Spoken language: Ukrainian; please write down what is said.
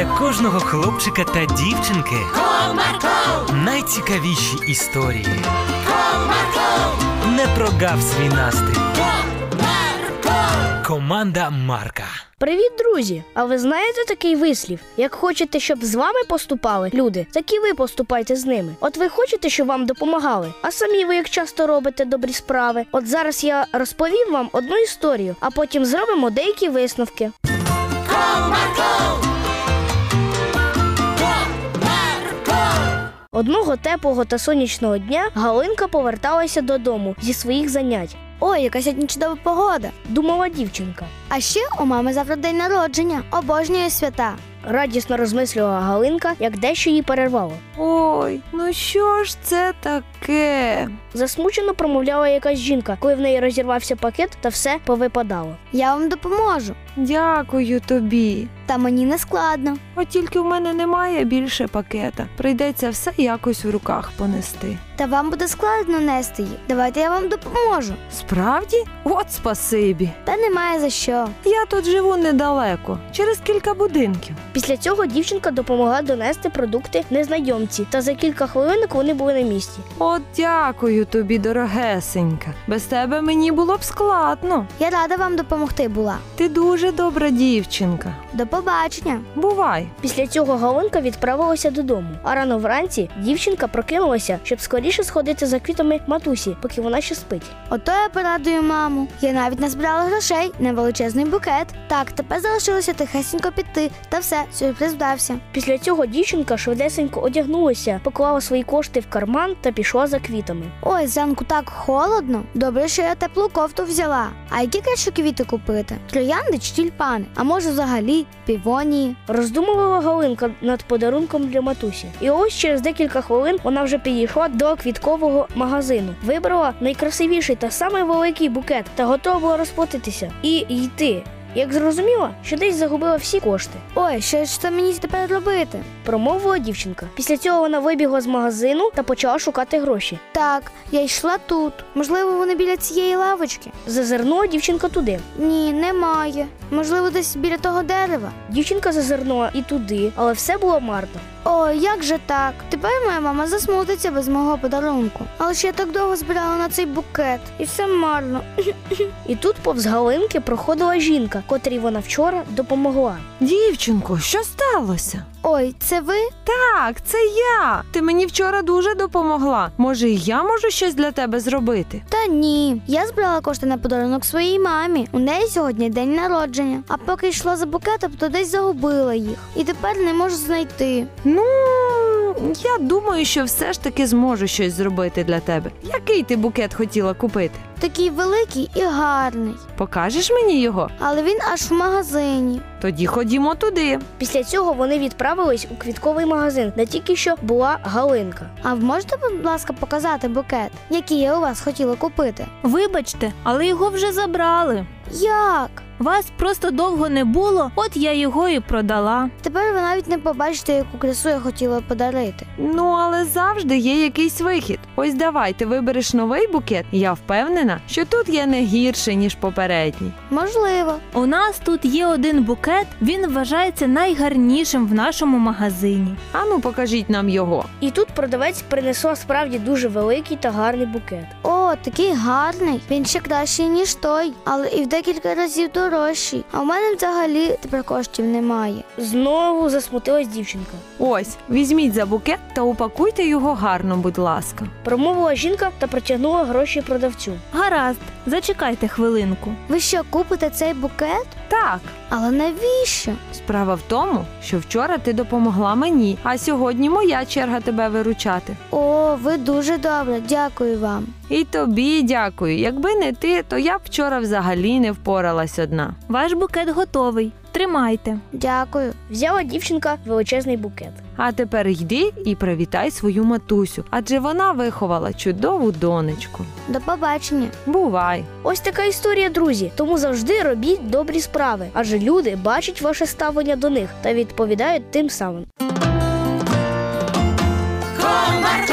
Для кожного хлопчика та дівчинки Comarco, найцікавіші історії. Comarco, Не прогав свій настрій. Comarco. Команда Марка. Привіт, друзі! А ви знаєте такий вислів? Як хочете, щоб з вами поступали люди, так і ви поступайте з ними. От ви хочете, щоб вам допомагали, а самі ви як часто робите добрі справи. От зараз я розповім вам одну історію, а потім зробимо деякі висновки. Одного теплого та сонячного дня Галинка поверталася додому зі своїх занять. Ой, яка сьогодні чудова погода. Думала дівчинка. А ще у мами завтра день народження. Обожнює свята. Радісно розмислювала Галинка, як дещо її перервало. Ой, ну що ж це таке? Засмучено промовляла якась жінка, коли в неї розірвався пакет та все повипадало. Я вам допоможу. Дякую тобі. Та мені не складно. От тільки в мене немає більше пакета. Прийдеться все якось в руках понести. Та вам буде складно нести їх. Давайте я вам допоможу. Справді? От спасибі. Та немає за що. Я тут живу недалеко, через кілька будинків. Після цього дівчинка допомогла донести продукти незнайомці, та за кілька хвилинок вони були на місці. От дякую тобі, дорогесенька. Без тебе мені було б складно. Я рада вам допомогти була. Ти дуже добра дівчинка. До побачення. Бувай. Після цього Галинка відправилася додому. А рано вранці дівчинка прокинулася, щоб скоріше сходити за квітами матусі, поки вона ще спить. Ото я порадую маму. Я навіть назбирала грошей на величезний букет. Так, тепер залишилося тихесенько піти. Та все, сюрприз вдався. Після цього дівчинка швидесенько одягнулася, поклала свої кошти в карман та пішла за квітами. Ой, зранку так холодно. Добре, що я теплу кофту взяла. А які краще квіти купити? Троянди чи тюльпани? А може взагалі півонії? Роздумувала Галинка над подарунком для матусі. І ось через декілька хвилин вона вже підійшла до квіткового магазину, вибрала найкрасивіший та самий великий букет та готова була розплатитися і йти. Як зрозуміла, що десь загубила всі кошти, Ой, що ж це мені тепер робити? промовила дівчинка. Після цього вона вибігла з магазину та почала шукати гроші. Так, я йшла тут. Можливо, вони біля цієї лавочки? Зазирнула дівчинка туди. Ні, немає. Можливо, десь біля того дерева. Дівчинка зазирнула і туди, але все було марно. Ой, як же так? Тепер моя мама засмутиться без мого подарунку. Але ж я так довго збирала на цей букет, і все марно. І тут повз Галинки проходила жінка, котрій вона вчора допомогла. Дівчинко, що сталося? Ой, це ви? Так, це я. Ти мені вчора дуже допомогла. Може, і я можу щось для тебе зробити? Та ні. Я збирала кошти на подарунок своїй мамі. У неї сьогодні день народження. А поки йшла за букетом, то десь загубила їх. І тепер не можу знайти. Ну, я думаю, що все ж таки зможу щось зробити для тебе. Який ти букет хотіла купити? Такий великий і гарний. Покажеш мені його? Але він аж в магазині. Тоді ходімо туди. Після цього вони відправились у квітковий магазин, де тільки що була Галинка. А ви можете, будь ласка, показати букет, який я у вас хотіла купити? Вибачте, але його вже забрали. Як? Вас просто довго не було, от я його і продала. Тепер ви навіть не побачите, яку красу я хотіла подарити. Ну, але завжди є якийсь вихід. Ось давай, ти вибереш новий букет. Я впевнена, що тут є не гірше, ніж попередній. Можливо. У нас тут є один букет, він вважається найгарнішим в нашому магазині. Ану, покажіть нам його. І тут продавець принесла справді дуже великий та гарний букет. О, такий гарний. Він ще кращий, ніж той, але і в декілька разів дорожчий. А в мене взагалі тепер коштів немає. Знову засмутилась дівчинка. Ось, візьміть за букет та упакуйте його гарно, будь ласка. Промовила жінка та протягнула гроші продавцю. Гаразд, зачекайте хвилинку. Ви що, купите цей букет? Так, Але навіщо? справа в тому, що вчора ти допомогла мені, а сьогодні моя черга тебе виручати. О, ви дуже добре, дякую вам. І тобі дякую. Якби не ти, то я б вчора взагалі не впоралась одна. Ваш букет готовий. Тримайте. Дякую. Взяла дівчинка величезний букет. А тепер йди і привітай свою матусю, адже вона виховала чудову донечку. До побачення. Бувай! Ось така історія, друзі. Тому завжди робіть добрі справи, адже люди бачать ваше ставлення до них та відповідають тим самим. Comarco,